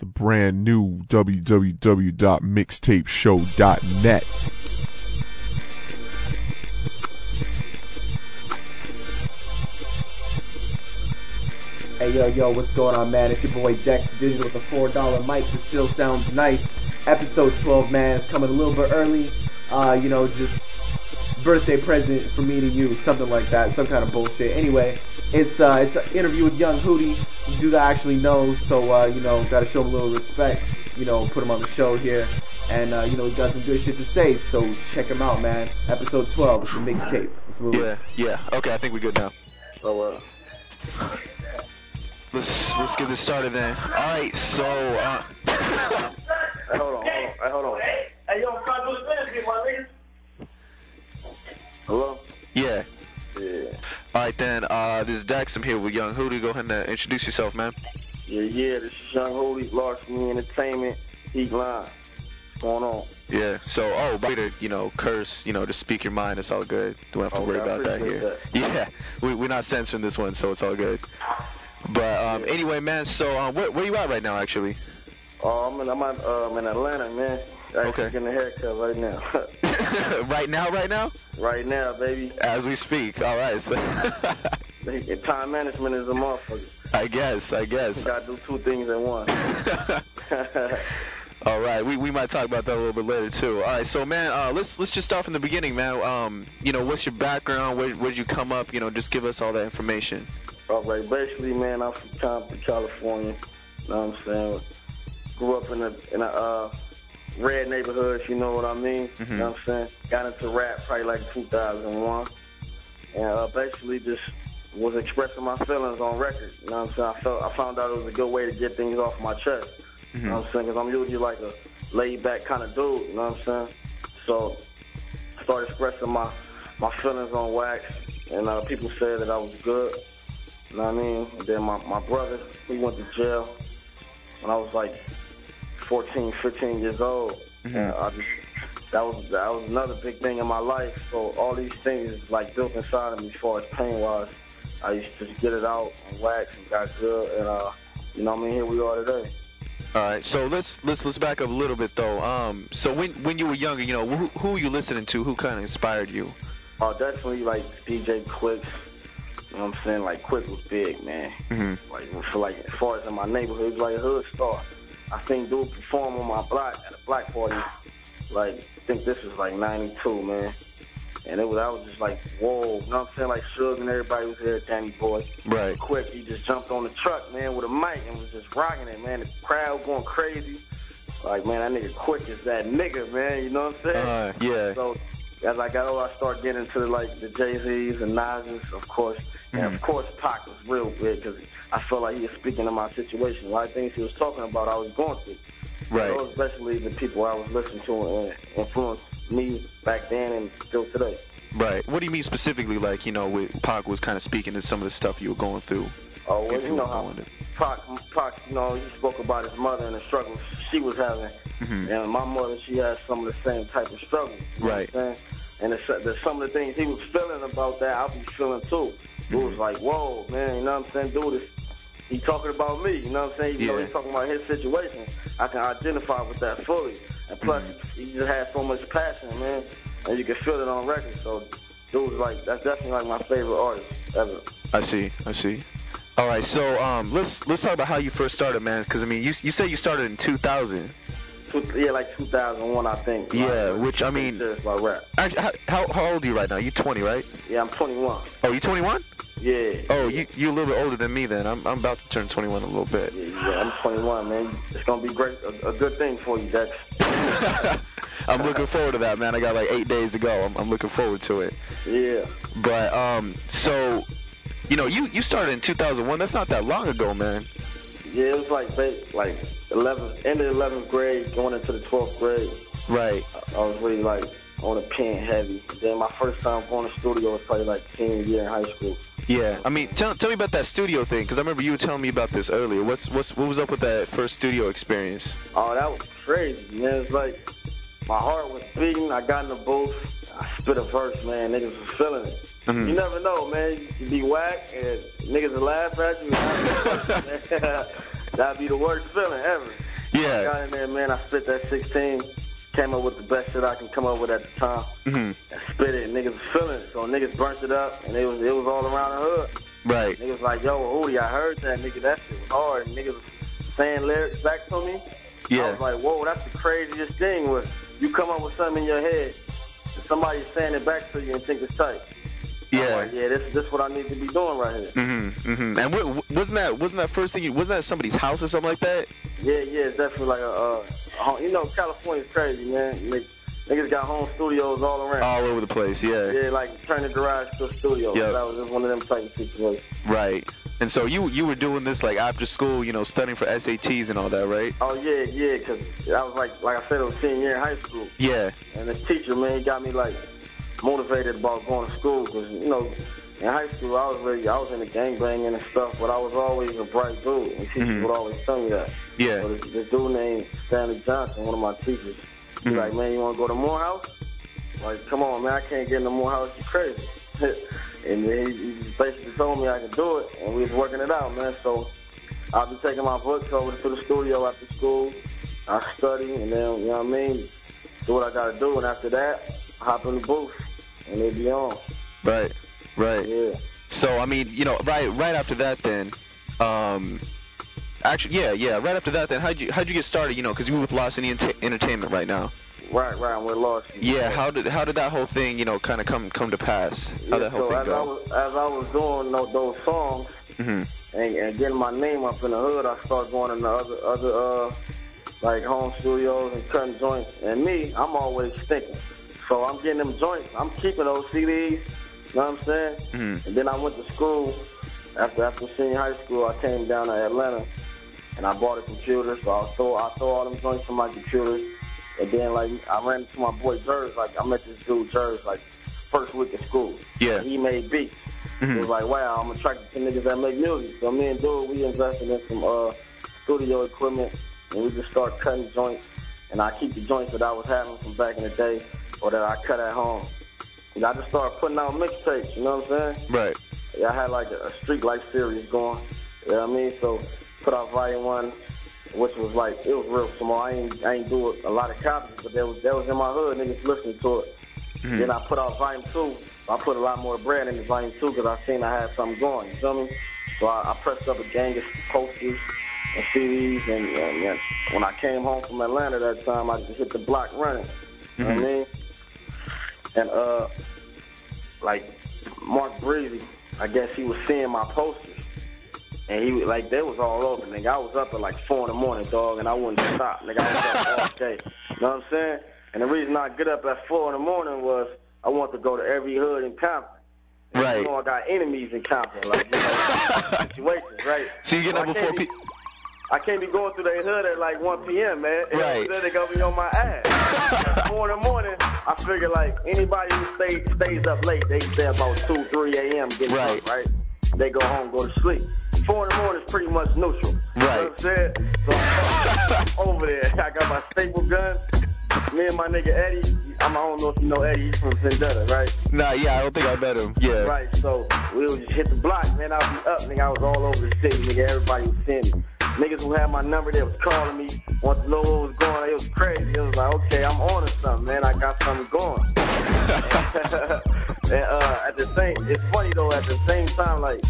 the brand new www.mixtapeshow.net. Hey yo yo, what's going on, man? It's your boy Dex Digital with a four dollar mic that still sounds nice. Episode 12, man, it's coming a little bit early. Uh, you know, just birthday present for me to you, something like that, some kind of bullshit. Anyway, it's uh, it's an interview with Young Hootie, dude I actually know, so uh, you know, gotta show him a little respect. You know, put him on the show here, and uh, you know, he got some good shit to say. So check him out, man. Episode 12, it's a mixtape. Let's move. Yeah, yeah. Okay, I think we're good now. So uh. Let's let's get this started then. All right, so uh, Hey, hold on, hold on, hey, hold on. Hey, yo, try to do the benefit, my niggas. Hello? yeah. Yeah. All right then. Uh, this is Dex. I'm here with Young Hootie. Go ahead and uh, introduce yourself, man. Yeah, yeah, this is Young Hootie, Larceny Entertainment, Heat Line. What's going on? Yeah. So, oh, by to you know, curse, you know, just speak your mind. It's all good. Don't have to Okay, worry about that here. Yeah, we, we're not censoring this one, so it's all good. But um, anyway, man. So, uh, where, where you at right now, actually? Oh, I'm in, I'm, I'm in Atlanta, man. Actually Okay. getting a haircut right now. right now, right now, right now, baby. as we speak. All right. So Time management is a motherfucker. I guess. I guess. Gotta do two things at once. All right, we, we might talk about that a little bit later too. All right, so man, uh, let's let's just start from the beginning, man. Um, you know, what's your background? Where where did you come up? You know, just give us all that information. All right, basically, man, I'm from Compton, California. You know what I'm saying? Grew up in a in a uh, red neighborhood, if you know what I mean. You know what I'm saying? Got into rap probably like 2001, and uh, basically just was expressing my feelings on record. You know what I'm saying? I felt I found out it was a good way to get things off my chest. You know what I'm saying? Because I'm usually like a laid back kind of dude. You know what I'm saying? So I started expressing my my feelings on wax, and uh, people said that I was good. You know what I mean? And then my, my brother, he went to jail when I was like 14, 15 years old. And I just, that was that was another big thing in my life. So all these things like built inside of me as far as pain wise. I used to just get it out and wax and got good and uh you know what I mean, here we are today. All right, so let's let's let's back up a little bit though. Um, so when when you were younger, you know, who, who were you listening to? Who kind of inspired you? Uh definitely like DJ Quiks. You know what I'm saying? Like Quik was big, man. Mm-hmm. Like for like as far as in my neighborhood, he was like a hood star. I seen dude perform on my block at a black party. Like I think this was like '92, man. And it was I was just like, whoa, you know what I'm saying? Like Suge and everybody was there, Danny Boy. Right. Quik, he just jumped on the truck, man, with a mic and was just rocking it, man. The crowd going crazy. Like, man, that nigga Quik is that nigga, man. You know what I'm saying? Uh, yeah. So as I got older, I started getting into like the Jay Z's and Nas's, of course, and Mm-hmm. of course Pac was real big because I felt like he was speaking to my situation. A lot of things he was talking about, I was going through. Right. Those basically the people I was listening to and influenced me back then and still today. Right. What do you mean specifically? Like, you know, with Pac was kind of speaking to some of the stuff you were going through. Oh, well, you know how Pac, Pac, you know, he spoke about his mother and the struggles she was having. Mhm. And my mother, she had some of the same type of struggles. Right. What I'm saying? And the, the, some of the things he was feeling about that, I was feeling too. It was Mm-hmm. like, whoa, man, you know what I'm saying? Dude, is, he talking about me, you know what I'm saying? Even though Yeah. he's talking about his situation, I can identify with that fully. And plus, Mm-hmm. he just had so much passion, man. And you can feel it on record. So, dude's like, that's definitely like my favorite artist ever. I see. I see. All right. So um, let's let's talk about how you first started, man. Because I mean, you you said you started in 2000. Yeah, like 2001, I think. Yeah, Like, which, I mean- serious about rap. Actually, how, how old are you right now? You 20, right? Yeah, I'm 21. Oh, you 21? Yeah. Oh, you you a little bit older than me then. I'm I'm about to turn 21 in a little bit. Yeah, yeah, I'm 21, man. It's gonna be great, a, a good thing for you, Dex. I'm looking forward to that, man. I got like eight days to go. I'm, I'm looking forward to it. Yeah. But um, so, you know, you you started in 2001. That's not that long ago, man. Yeah, it was like like 11th, end of 11th grade, going into the 12th grade. Right. I was really like on a pen heavy. Then my first time going to studio was probably like senior year in high school. Yeah. I mean, tell tell me about that studio thing, because I remember you were telling me about this earlier. What's what's what was up with that first studio experience? Oh, that was crazy, man. It's like my heart was beating. I got in the booth. I spit a verse, man. Niggas was feeling it. Mhm. You never know, man. You be whack and niggas will laugh at you. That'd be the worst feeling ever. Yeah. I Got in there, man. I spit that 16. Came up with the best shit I can come up with at the time. hmm I spit it, and niggas was feeling it. So niggas burnt it up, and it was it was all around the hood. Right. Niggas like, yo, Hootie, I heard that nigga. That shit was hard. And niggas was saying lyrics back to me. Yeah. I was like, whoa, that's the craziest thing. Was you come up with something in your head, somebody's saying it back to you and think it's tight. Yeah. like, yeah, this this what I need to be doing right here. Mm-hmm, mm-hmm. And what, wasn't that wasn't that first thing? You, wasn't that somebody's house or something like that? Yeah, yeah, it's definitely like a, uh, a home- you know, California's crazy, man. Niggas, niggas got home studios all around. All over the place. Yeah. Yeah, like turn the garage to a studio. Yep. That was just one of them type of situations. Right. And so you you were doing this like after school, you know, studying for SATs and all that, right? Oh yeah, yeah, because I was like, like I said, it was senior year in high school, Yeah. and this teacher, man, he got me like motivated about going to school because you know. In high school, I was really, I was into gangbanging and stuff, but I was always a bright dude, and teachers Mhm. would always tell me that. Yeah. So this, this dude named Stanley Johnson, one of my teachers, he's Mhm. like, man, you want to go to Morehouse? Like, come on, man, I can't get in the Morehouse. You crazy? and he, he basically told me I could do it, and we was working it out, man. So I'll be taking my books over to the studio after school. I study, and then you know what I mean, do what I got to do, and after that, hop in the booth, and they be on. Right. Right. Yeah. So I mean, you know, right right after that, then, um, actually, yeah, yeah, right after that, then, how'd you how'd you get started? You know, because you were with Lost Ent- Entertainment right now. Right, right. With Lost. Yeah. How did how did that whole thing, you know, kind of come come to pass? How Yeah, that whole so thing as I was as I was doing those, those songs hmm and, and getting my name up in the hood, I started going in the other other uh like home studios and cutting joints. And me, I'm always thinking. So I'm getting them joints. I'm keeping those CDs. You know what I'm saying? Mhm. And then I went to school. After after senior high school, I came down to Atlanta and I bought a computer. So I throw I throw all them joints from my computer. And then like I ran into my boy Jers. Like I met this dude Jers like first week of school. Yeah. He made beats. Mhm. It was like, wow, I'm attracted to niggas that make music. So me and dude, we invested in some uh, studio equipment, and we just start cutting joints. And I keep the joints that I was having from back in the day, or that I cut at home. And I just started putting out mixtapes. You know what I'm saying? Right. Yeah, I had like a, a street life series going. You know what I mean? So put out volume one, which was like it was real small. I ain't I ain't do a, lot of copies, but that was that was in my hood. Niggas listening to it. Then I put out volume two. I put a lot more bread in the volume two because I seen I had something going. You feel me? So I, I pressed up a gang of posters and CDs, and, and, and when I came home from Atlanta that time, I just hit the block running. You know what I mean? And uh, like Mark Breezy, I guess he was seeing my posters. And he like, they was all over, nigga. I was up at like four in the morning, dog, and I wouldn't stop, nigga. I was up all day. You know what I'm saying? And the reason I get up at four in the morning was I want to go to every hood in Compton. And Right. You know, I got enemies in Compton, like, you know, situations, right? So you get up before people. I can't be going through their hood at like 1 p.m., man. And Right. Then they gonna be on my ass. Four in the morning, I figure like anybody who stay, stays up late, they stay about 2, 3 a.m. getting Right. drunk, right? They go home, go to sleep. Four in the morning is pretty much neutral. You know Right. what I'm saying? So over there. I got my staple gun. Me and my nigga Eddie, I'm, don't know if you know Eddie, he's from Vendetta, right? Nah, yeah, I don't think I met him. Yeah. Right, so we would just hit the block, man. I'd be up, nigga. I was all over the city, nigga. Everybody was seeing me. Niggas who had my number, they was calling me, know what was going. It was crazy. It was like, okay, I'm on to something, man. I got something going. and uh, at the same, it's funny though. At the same time, like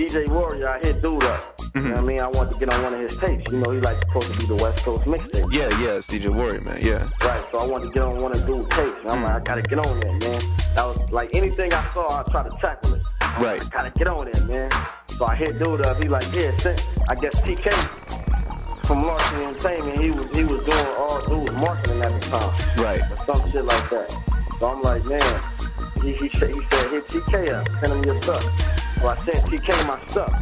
DJ Warrior, I hit dude up. You know what I mean? I wanted to get on one of his tapes. You know, he like supposed to be the West Coast mixtape. Yeah, yeah, it's DJ Warrior, man. Yeah. Right, so I wanted to get on one of dude's tapes. And I'm like, I gotta get on there, man. That was like anything I saw, I try to tackle it. I'm Right. like, I gotta get on there, man. So I hit dude up. He like, yeah, send, I guess TK from Marketing Entertainment. He was he was doing all dude marketing at the time, Right. or some shit like that. So I'm like, man. He he said he said hit TK up, send him your stuff. So I sent TK my stuff.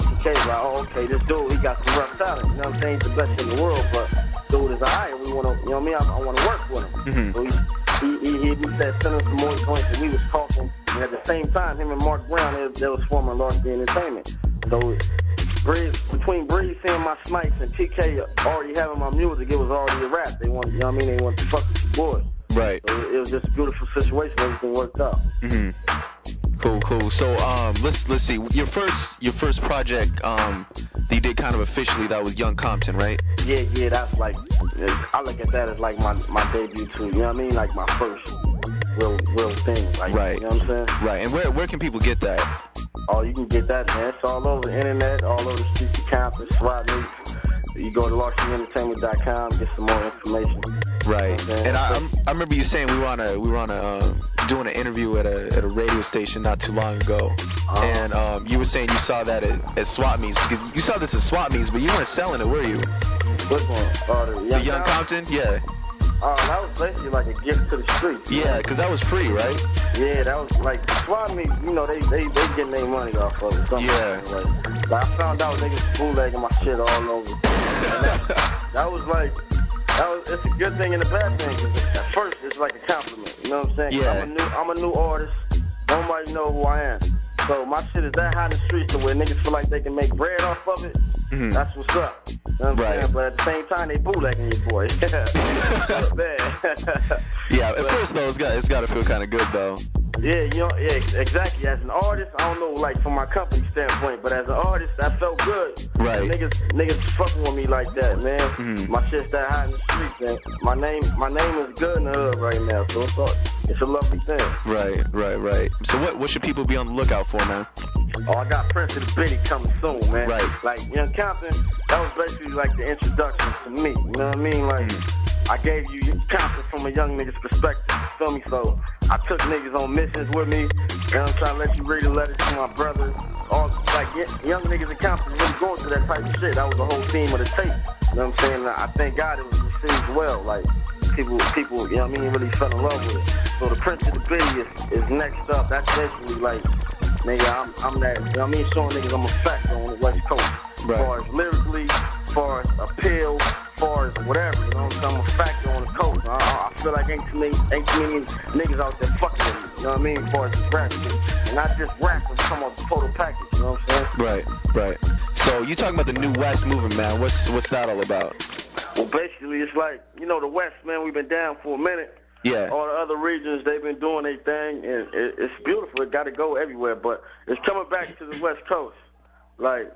TK was like, oh okay, this dude he got some rough talent. You know what I'm saying? He's the best in the world, but dude is alright. We wanna, you know what I mean? I, I wanna work with him. Mhm. So he, he, he, he said, send him some more joints, and we was talking. And at the same time, him and Mark Brown, they, they was forming Larky Entertainment. So Breeze, between Breeze seeing my snipes and TK already having my music, it was already a rap. They want, you know what I mean? They want to fuck with the boys. Right. So it, it was just a beautiful situation. Everything worked out. hmm Cool, cool. So um, let's let's see. Your first your first project um that you did kind of officially that was Young Compton, right? Yeah, yeah, that's like I look at that as like my my debut too. You know what I mean? Like my first real real thing. Like Right. you know what I'm saying? Right. And where where can people get that? Oh, you can get that, man. It's all over the internet, all over the streets of Compton. You go to larcenyentertainment.com, get some more information. Right. Okay. And I I'm, remember you saying we were on a we were on a uh, doing an interview at a at a radio station not too long ago, Uh-huh. and um, you were saying you saw that at, at swap meets. You saw this at swap meets, but you weren't selling it, were you? Which one? Oh, the Young, The Young Compton? Yeah, Oh, that was basically like a gift to the street. yeah, because that was free, right? Yeah, that was like swap meet. You know, they they they getting their money off of it. Yeah. Like, like, I found out niggas bootlegging my shit all over. That, that was like. That was, it's a good thing and a bad thing. 'cause at first, it's like a compliment. You know what I'm saying? Yeah. I'm a new, I'm a new artist. Nobody know who I am. So my shit is that hot in the streets to where niggas feel like they can make bread off of it. Mhm. That's what's up. You know what I'm Right. saying? But at the same time, they bootlegging you, boy. That's bad. Yeah, at first though, it's got it's got to feel kind of good though. Yeah, you know, yeah, exactly. As an artist, I don't know, like from my company standpoint, but as an artist, I felt good. Right. Niggas, niggas fucking with me like that, man. Mhm. My shit's that hot in the streets, man. My name, my name is good in the hood right now, so it's, all, it's a lovely thing. Right, right, right. So what what should people be on the lookout for, man? Oh, I got Prince the Biddy coming soon, man. Right. Like Young Compton, that was basically like the introduction to me. You know what I mean? Like. Mm. I gave you Compton from a young nigga's perspective. Feel me? So I took niggas on missions with me. And I'm trying to let you read the letters to my brothers. All like young niggas in Compton really going through that type of shit. That was the whole theme of the tape. You know what I'm saying? I thank God it was received well. Like people, people, you know what I mean, really fell in love with it. So the Prince of the Biddy is, is next up. That's basically like, nigga, I'm, I'm that. You know what I mean? Showing niggas I'm a factor on the West Coast. Right. As far as lyrically, as far as appeal, far as whatever, you know what I'm saying? I'm a factor on the coast. I, I I feel like ain't too many, ain't too many niggas out there fucking with me. You know what I mean? As far as this rap shit. And not just rap, but come on the total package. You know what I'm saying? Right, right. So you talking about the New West movement, man? What's what's that all about? Well, basically, it's like, you know, the West, man, we've been down for a minute. Yeah, All the other regions, they've been doing their thing, and it, it's beautiful. It got to go everywhere, but it's coming back to the West Coast. Like,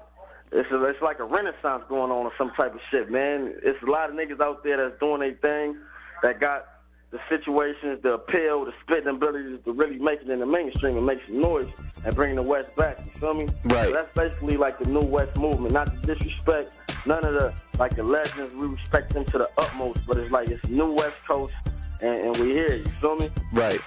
it's a, it's like a renaissance going on or some type of shit, man. It's a lot of niggas out there that's doing their thing, that got the situations, the appeal, the spitting abilities to really make it in the mainstream and make some noise and bring the West back. You feel me? Right. So that's basically like the new West movement. Not to disrespect none of the like the legends. We respect them to the utmost, but it's like it's new West Coast, and, and we here. You feel me? right,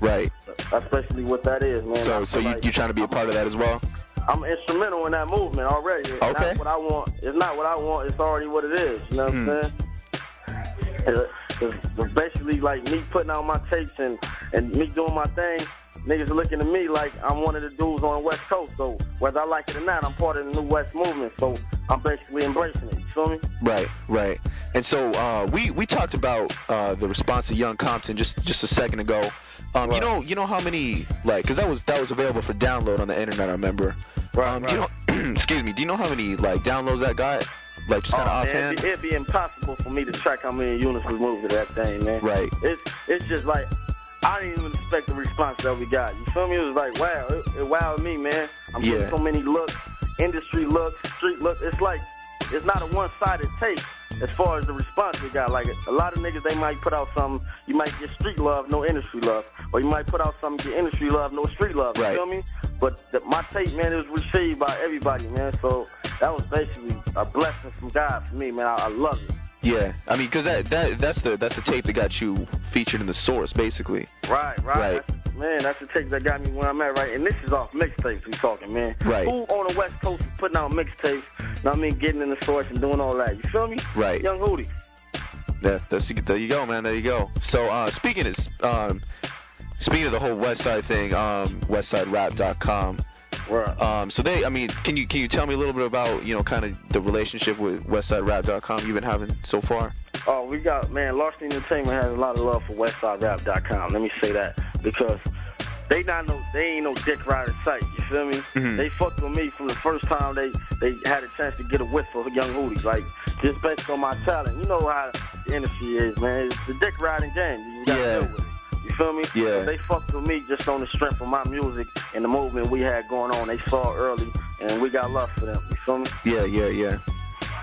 right. That's basically what that is, man. So so you like you trying to be a part of that as well? I'm instrumental in that movement already. It's Okay. not what I want. It's not what I want. It's already what it is. You know what Hmm. I'm saying? It's, it's- it's basically like me putting out my tapes and, and me doing my thing. Niggas are looking at me like I'm one of the dudes on the West Coast. So whether I like it or not, I'm part of the new West movement. So I'm basically embracing it. You feel me? Right, right. And so uh, we we talked about uh, the response to Young Compton just just a second ago. Um, You know you know how many like because that was that was available for download on the internet. I remember. Right, Um, do you know, excuse me. Do you know how many like downloads that got? Like just kind of Oh, offhand. it'd, be, it'd be impossible for me to track how many units we moved to that thing, man. Right. It's it's just like I didn't even expect the response that we got. You feel me? It was like wow, it, it wowed me, man. I'm Yeah. getting so many looks, industry looks, street looks. It's like it's not a one-sided take as far as the response we got. Like a lot of niggas, they might put out something, you might get street love, no industry love, or you might put out something, get industry love, no street love. Right. You feel me? But the, my tape, man, it was received by everybody, man. So that was basically a blessing from God for me, man. I, I love it. Yeah, I mean, because that, that that's the that's the tape that got you featured in the source, basically. Right, right. Right. Man, that's the tape that got me where I'm at, right? And this is off mixtapes we talking, man. Right. Who on the West Coast is putting out mixtapes? Know what I mean, getting in the source and doing all that. You feel me? Right. Young Hootie. That, that's there you go, man. There you go. So uh, speaking of um, speaking of the whole West Side thing, um, WestsideRap.com. Right. Um, so they, I mean, can you can you tell me a little bit about you know kind of the relationship with WestsideRap.com you've been having so far? Oh, we got man. Larceny Entertainment has a lot of love for WestsideRap.com. Let me say that because they not no, they ain't no dick rider site. You feel me? Mhm. They fucked with me from the first time they they had a chance to get a whiff of Young Hootie. Like just based on my talent. You know how the industry is, man. It's the dick riding game. You gotta Yeah. deal with it. You You feel me? Yeah. They fucked with me just on the strength of my music and the movement we had going on. They saw early, and we got love for them. You feel me? Yeah, yeah, yeah.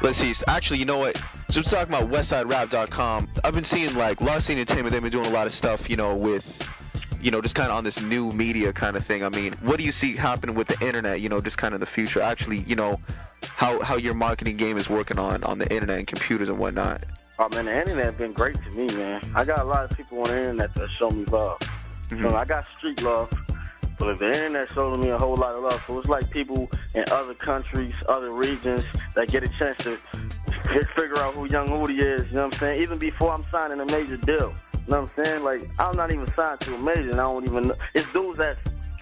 Let's see. Actually, you know what? So we're talking about WestsideRap.com. I've been seeing like Lost Entertainment. They've been doing a lot of stuff, you know, with, you know, just kind of on this new media kind of thing. I mean, what do you see happening with the internet? You know, just kind of the future. Actually, you know, how how your marketing game is working on on the internet and computers and whatnot. Oh man, the internet been great to me, man. I got a lot of people on the internet that show me love. So mm-hmm. I got street love, but the internet showed me a whole lot of love. So it's like people in other countries, other regions that get a chance to fi- figure out who Young Hootie is. You know what I'm saying? Even before I'm signing a major deal. You know what I'm saying? Like I'm not even signed to a major, and I don't even. know. It's dudes that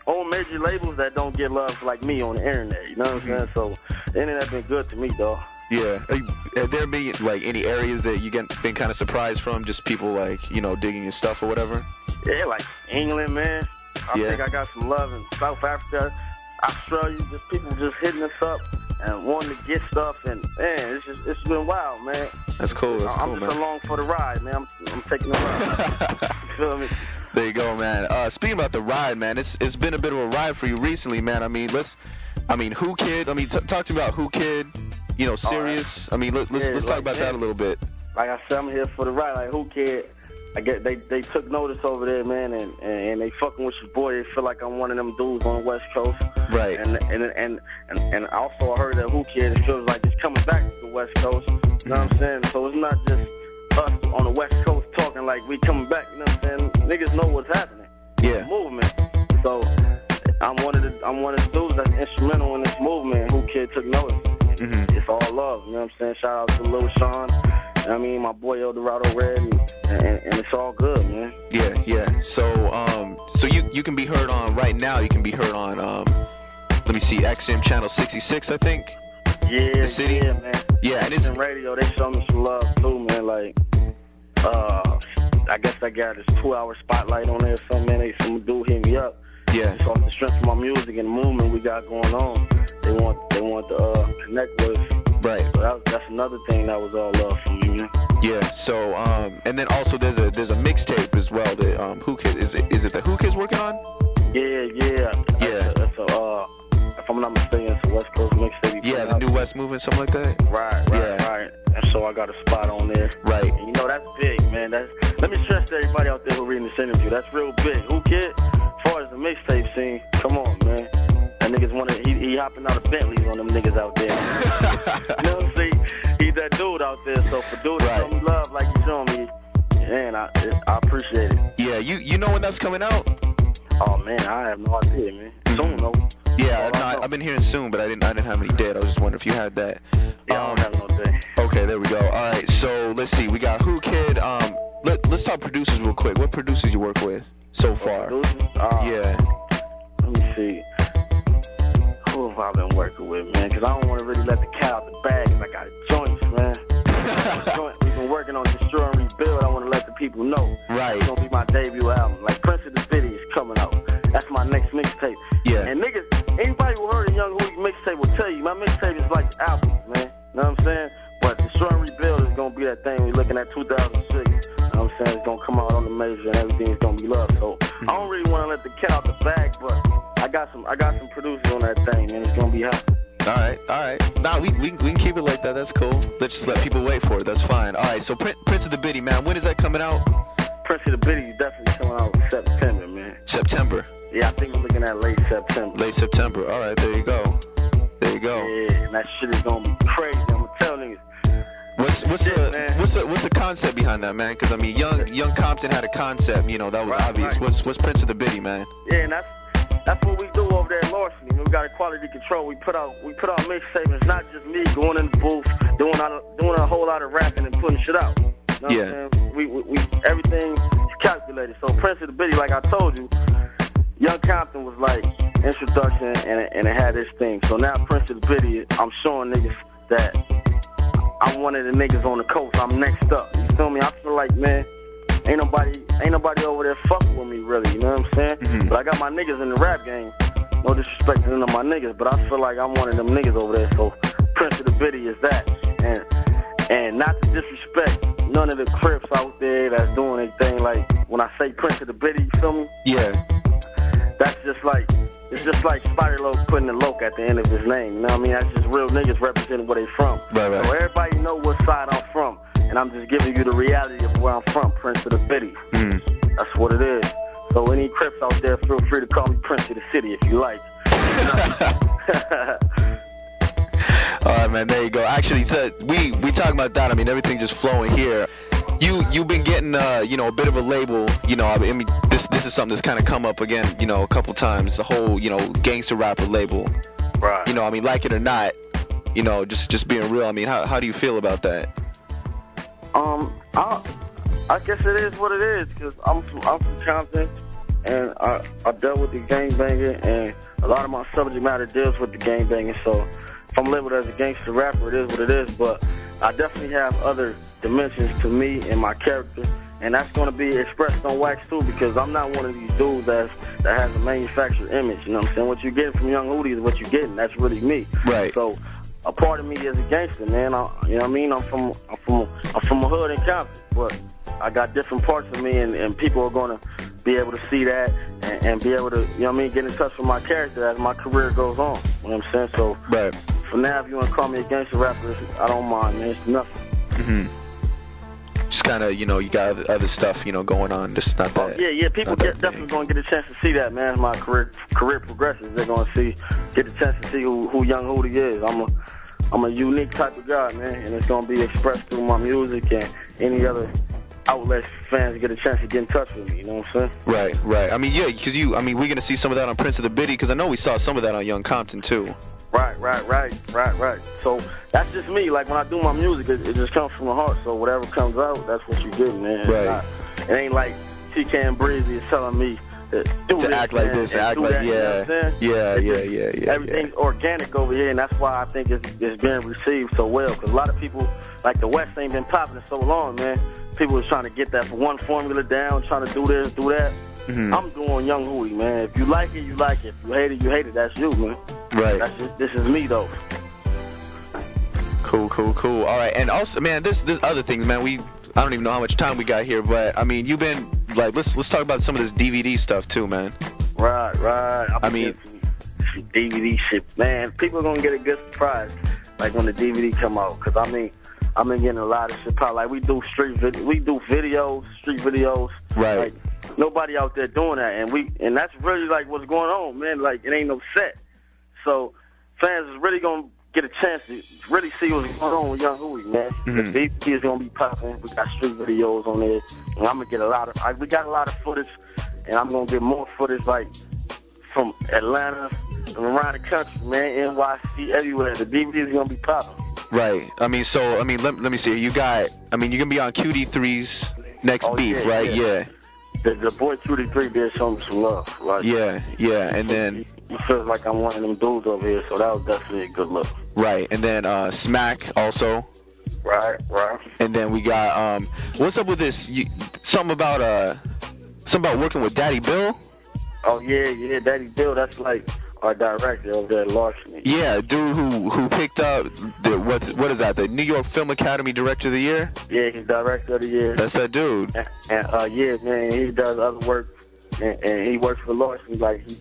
own major labels that don't get love like me on the internet. You know what I'm mm-hmm. saying? So the internet been good to me, though. Yeah. Have there been like any areas that you get been kind of surprised from? Just people like you know digging your stuff or whatever. Yeah, like England, man. I Yeah. think I got some love in South Africa, Australia. Just people just hitting us up and wanting to get stuff, and man, it's just it's been wild, man. That's cool. That's I'm cool, just man. along for the ride, man. I'm, I'm taking the ride. you feel me? There you go, man. Uh, speaking about the ride, man, it's it's been a bit of a ride for you recently, man. I mean, let's, I mean, Whoo Kid? I mean, t- talk to me about Whoo Kid. You know, serious. I mean, let, let's Yeah, let's talk like, about that a little bit. Like I said, I'm here for the ride. Like Whoo Kid? I get they they took notice over there, man, and, and and they fucking with your boy. They feel like I'm one of them dudes on the West Coast. Right. And and and and, and also I heard that Whoo Kid it feels like it's coming back to the West Coast. You know what I'm saying? So it's not just us on the West Coast talking like we coming back. You know what I'm saying? Niggas know what's happening. Yeah. Movement. So I'm one of the I'm one of the dudes that's instrumental in this movement. Whoo Kid took notice. Mm-hmm. It's all love. You know what I'm saying? Shout out to Lil Sean. I mean, my boy Eldorado Red, and, and, and it's all good, man. Yeah, yeah. So, um, so you you can be heard on right now. You can be heard on, um, let me see, XM channel 66, I think. Yeah, The city? yeah, man. Yeah, and it's radio, they show me some love too, man. Like, uh, I guess I got this two-hour spotlight on there. or something, man. They some dude hit me up. yeah, Just off the strength of my music and the movement we got going on. They want they want to uh, connect with. right. So that, that's another thing that was all love for me, man. Yeah. So, um, and then also there's a there's a mixtape as well that um, Whoo Kid is it is it that Whoo Kid's working on? Yeah, yeah. Yeah. That's a, that's a, uh, if I'm not mistaken, it's a West Coast mixtape. Yeah, the out. New West Movement, something like that. Right, right, Yeah. right. And so I got a spot on there. Right. And you know that's big, man. That's let me stress to everybody out there who reading this interview. That's real big. Whoo Kid? As far as the mixtape scene, come on, man. That niggas wanna he, he hopping out of Bentleys on them niggas out there. you know what I'm saying? That dude out there. So for dude to Right. show me love like you showing me, man, I I appreciate it. Yeah. You you know when that's coming out? Oh man, I have no idea, man. Soon though. Yeah. Oh, I. I've been hearing soon, but I didn't I didn't have any date. I was just wondering if you had that. Yeah, I Um, don't have no day. Okay, there we go. All right, so let's see. We got Whoo Kid. Um, let, let's talk producers real quick. What producers you work with so far? Uh, Yeah. Let me see. Who have been working with, man? Because I don't want to really let the cat out the bag bag 'cause I got joints, man. Joint, We've been working on Destroy and Rebuild. I want to let the people know. Right. It's going to be my debut album. Like Prince of the City is coming out. That's my next mixtape. Yeah. And niggas, anybody who heard a Young Hootie mixtape will tell you, my mixtape is like albums, man. You know what I'm saying? But Destroy and Rebuild is going to be that thing we're looking at 2006. You know what I'm saying? It's to come out on the major and everything's to be love. So I don't mm-hmm. really want to let the cat out the bag, but I got some I got some producers on that thing, man. It's going to be hot. All right, all right. Nah, we, we, we can keep it like that. That's cool. Let's just let people wait for it. That's fine. All right, so Prin- Prince of the Biddy, man, when is that coming out? Prince of the Biddy is definitely coming out in September, man. September, Yeah, I think we're looking at late September. late September. All right, there you go. There you go. Yeah, and that shit is gonna be crazy. I'm gonna tell niggas. What's what's Shit, the man. what's the what's the concept behind that, man? Because I mean, young young Compton had a concept. You know, that was Right, obvious. right. What's what's Prince of the Biddy, man? Yeah, and that's that's what we do over there at Larceny. We got a quality control. We put out we put out mixtapes. It's not just me going in the booth doing a, doing a whole lot of rapping and putting shit out. You know what Yeah. We, we we everything is calculated. So Prince of the Biddy, like I told you, Young Compton was like introduction and it, and it had this thing. So now Prince of the Biddy, I'm showing niggas that I'm one of the niggas on the coast. I'm next up. You feel me? I feel like man, ain't nobody ain't nobody over there fucking with me really. You know what I'm saying? Mhm. But I got my niggas in the rap game. No disrespect to none of my niggas, but I feel like I'm one of them niggas over there. So Prince of the Biddy is that. And And not to disrespect none of the Crips out there that's doing anything like when I say Prince of the Biddy, you feel me? Yeah. That's just like it's just like Spider Loc putting the Loc at the end of his name. You know what I mean? That's just real niggas representing where they from. Right, right. So everybody know what side I'm. And I'm just giving you the reality of where I'm from, Prince of the Biddy. Mm. That's what it is. So any Crips out there, feel free to call me Prince of the City if you like. All right, man. There you go. Actually, so we we talking about that. I mean, everything just flowing here. You you've been getting uh you know a bit of a label. You know, I mean this this is something that's kind of come up again. You know, a couple times. The whole you know gangster rapper label. right. You know, I mean, like it or not. You know, just just being real. I mean, how how do you feel about that? Um, I, I guess it is what it is because I'm from I'm from Compton, and I I dealt with the gangbanging, and a lot of my subject matter deals with the gangbanging. So if I'm labeled as a gangster rapper, it is what it is. But I definitely have other dimensions to me and my character, and that's going to be expressed on wax too because I'm not one of these dudes that's that has a manufactured image. You know what I'm saying? What you're getting from Young Hootie is what you're getting. That's really me. Right. So a part of me is a gangster, man. I, you know what I mean? I'm from I'm from I'm from a hood in Compton, but I got different parts of me, and, and people are gonna be able to see that and, and be able to, you know what I mean, get in touch with my character as my career goes on. You know what I'm saying? So Right. for now, if you want to call me a gangster rapper, I don't mind, man. It's nothing. Mm-hmm Just kind of you know you got other, stuff you know going on. Just not Oh, that. yeah, yeah. People get, definitely gonna get a chance to see that, man. As my career career progresses, they're gonna see get a chance to see who, who Young Hootie is. I'm a I'm a unique type of guy, man, and it's gonna be expressed through my music and any other outlets fans get a chance to get in touch with me. You know what I'm saying? Right, right. I mean, yeah, because you, I mean, we're gonna see some of that on Prince of the Biddy, because I know we saw some of that on Young Compton too. Right, right, right, right, right. So that's just me. Like when I do my music, it, it just comes from the heart. So whatever comes out, that's what you get, man. Right. not- it ain't like TK and Breezy is telling me to To act like this, and act like- that, you know yeah. Yeah, yeah, yeah, yeah, Everything's organic over here, and that's why I think it's, it's being received so well. Because a lot of people, like the West, ain't been popping in so long, man. People is trying to get that one formula down, trying to do this, do that. Mhm. I'm doing Young Hootie, man. If you like it, you like it. If you hate it, you hate it. That's you, man. Right. That's just, this is me, though. Cool, cool, cool. All right, and also, man, this this other things, man. We I don't even know how much time we got here, but I mean, you've been like, let's let's talk about some of this DVD stuff too, man. Right, right. I mean- some, some DVD shit, man. People are gonna get a good surprise, like when the DVD come out. Cause I mean, I've been getting a lot of shit. Probably like we do street vid, we do videos, street videos. Right. Like nobody out there doing that, and we and that's really like what's going on, man. Like it ain't no set, so fans is really gonna get a chance to really see what's going on with Young Hootie, man. Mhm. The DVD is gonna be popping. We got street videos on there, and I'm gonna get a lot of. I, we got a lot of footage, and I'm gonna get more footage like from Atlanta, and around the country, man. NYC, everywhere. The DVD is gonna be popping. Right. I mean, so I mean, let, let me see. You got. I mean, you're gonna be on QD3's next Oh, beef, yeah, right? yeah. Yeah. The, the boy QD3 did show me some love. Like, Yeah. Yeah. And then he, he feels like I'm one of them dudes over here, so that was definitely a good look. right, and then uh Smack also. Right, right. And then we got um, what's up with this? You, something about uh, something about working with Daddy Bill. Oh yeah, yeah, Daddy Bill. That's like our director over there at Larceny. Yeah, dude who who picked up the what what is that? The New York Film Academy Director of the Year. Yeah, he's director of the year. That's that dude. And, and uh, yeah, man, he does other work, and, and he works for Larceny. Like he,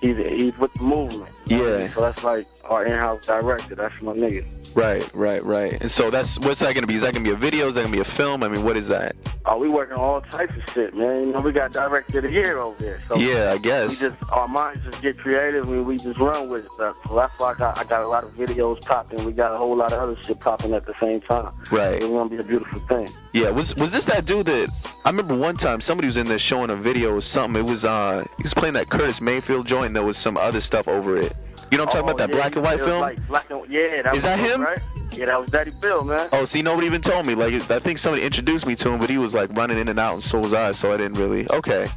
he's he's with the movement. Yeah. So that's like our in-house director. That's my nigga. Right, right, right. And so that's what's that gonna be? Is that gonna be a video? Is that gonna be a film? I mean, what is that? Oh, we working on all types of shit, man. You know, we got director of the year over there. So Yeah, I we guess. just our minds just get creative and we just run with it. So that's why I got I got a lot of videos popping. We got a whole lot of other shit popping at the same time. Right. It's gonna be a beautiful thing. Yeah. Was was this that dude that I remember one time somebody was in there showing a video or something. It was uh he was playing that Curtis Mayfield joint. and There was some other stuff over it. You know what I'm talking Oh, about? That yeah, black and white film. Like black and yeah, that Is was that him? Right? Yeah, that was Daddy Bill, man. Oh, see, nobody even told me. Like, I think somebody introduced me to him, but he was like running in and out, and so was I. So I didn't really. Okay,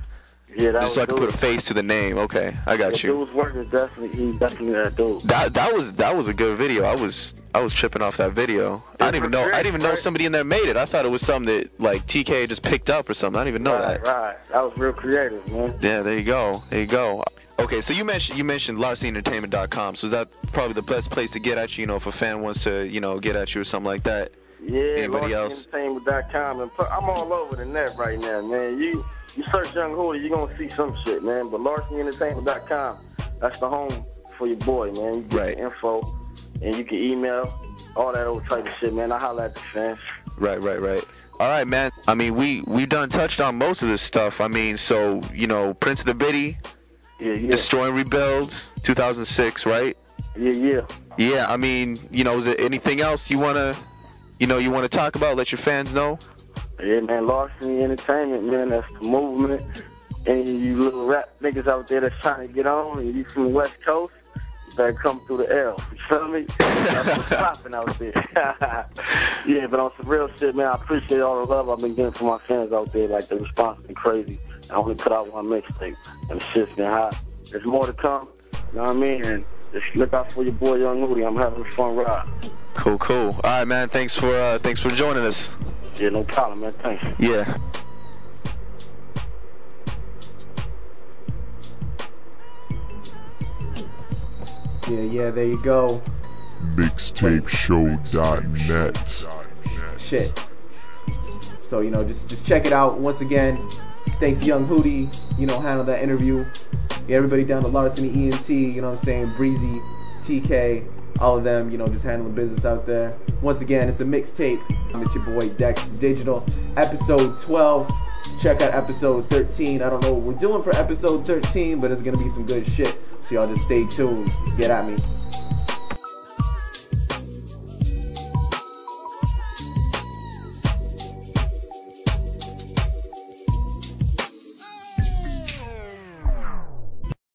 Yeah, that just so I could put a face to the name. Okay, I got The you. dude's work is definitely he's definitely that dude. That that was that was a good video. I was I was tripping off that video. I didn't even know. I didn't even know somebody in there made it. I thought it was something that like TK just picked up or something. I didn't even know right, that. right. That was real creative, man. Yeah, there you go. There you go. Okay, so you mentioned you mentioned LarcyEntertainment.com. So is that probably the best place to get at you? You know, if a fan wants to, you know, get at you or something like that. Yeah, Anybody else? LarcyEntertainment.com. And I'm all over the net right now, man. You you search Young Hootie, you're going to see some shit, man. But LarcyEntertainment.com, that's the home for your boy, man. You get Right. the info, and you can email, all that old type of shit, man. I holla at the fans. Right, right, right. All right, man. I mean, we we done touched on most of this stuff. I mean, so you know, Prince of the Biddy, Yeah, yeah. Destroy and Rebuild, 2006, right? Yeah, yeah. Yeah. I mean, you know, is there anything else you wanna, you know, you wanna talk about? Let your fans know. Yeah, man, Larceny Entertainment, man, that's the movement. And you little rap niggas out there that's trying to get on, and you from the West Coast, better come through the L. You feel me? That's what's popping out there. yeah, but on some real shit, man, I appreciate all the love I've been getting from my fans out there. Like, the response has been crazy. I only put out one mixtape, and the shit's been hot. There's more to come, you know what I mean? And just look out for your boy, Young Hootie. I'm having a fun ride. Cool, cool. All right, man. Thanks for uh, thanks for joining us. Yeah, no problem, man. Thanks. Yeah. Yeah, yeah, there you go. Mixtapeshow.net. Shit. So, you know, just just check it out. Once again, thanks Young Hootie, you know, handle that interview. Yeah, everybody down to Larceny ENT, you know what I'm saying? Breezy, TK, all of them, you know, just handling business out there. Once again, it's a mixtape. It's your boy Dex Digital, episode 12. Check out episode 13. I don't know what we're doing for episode 13, but it's gonna be some good shit. So y'all just stay tuned. Get at me.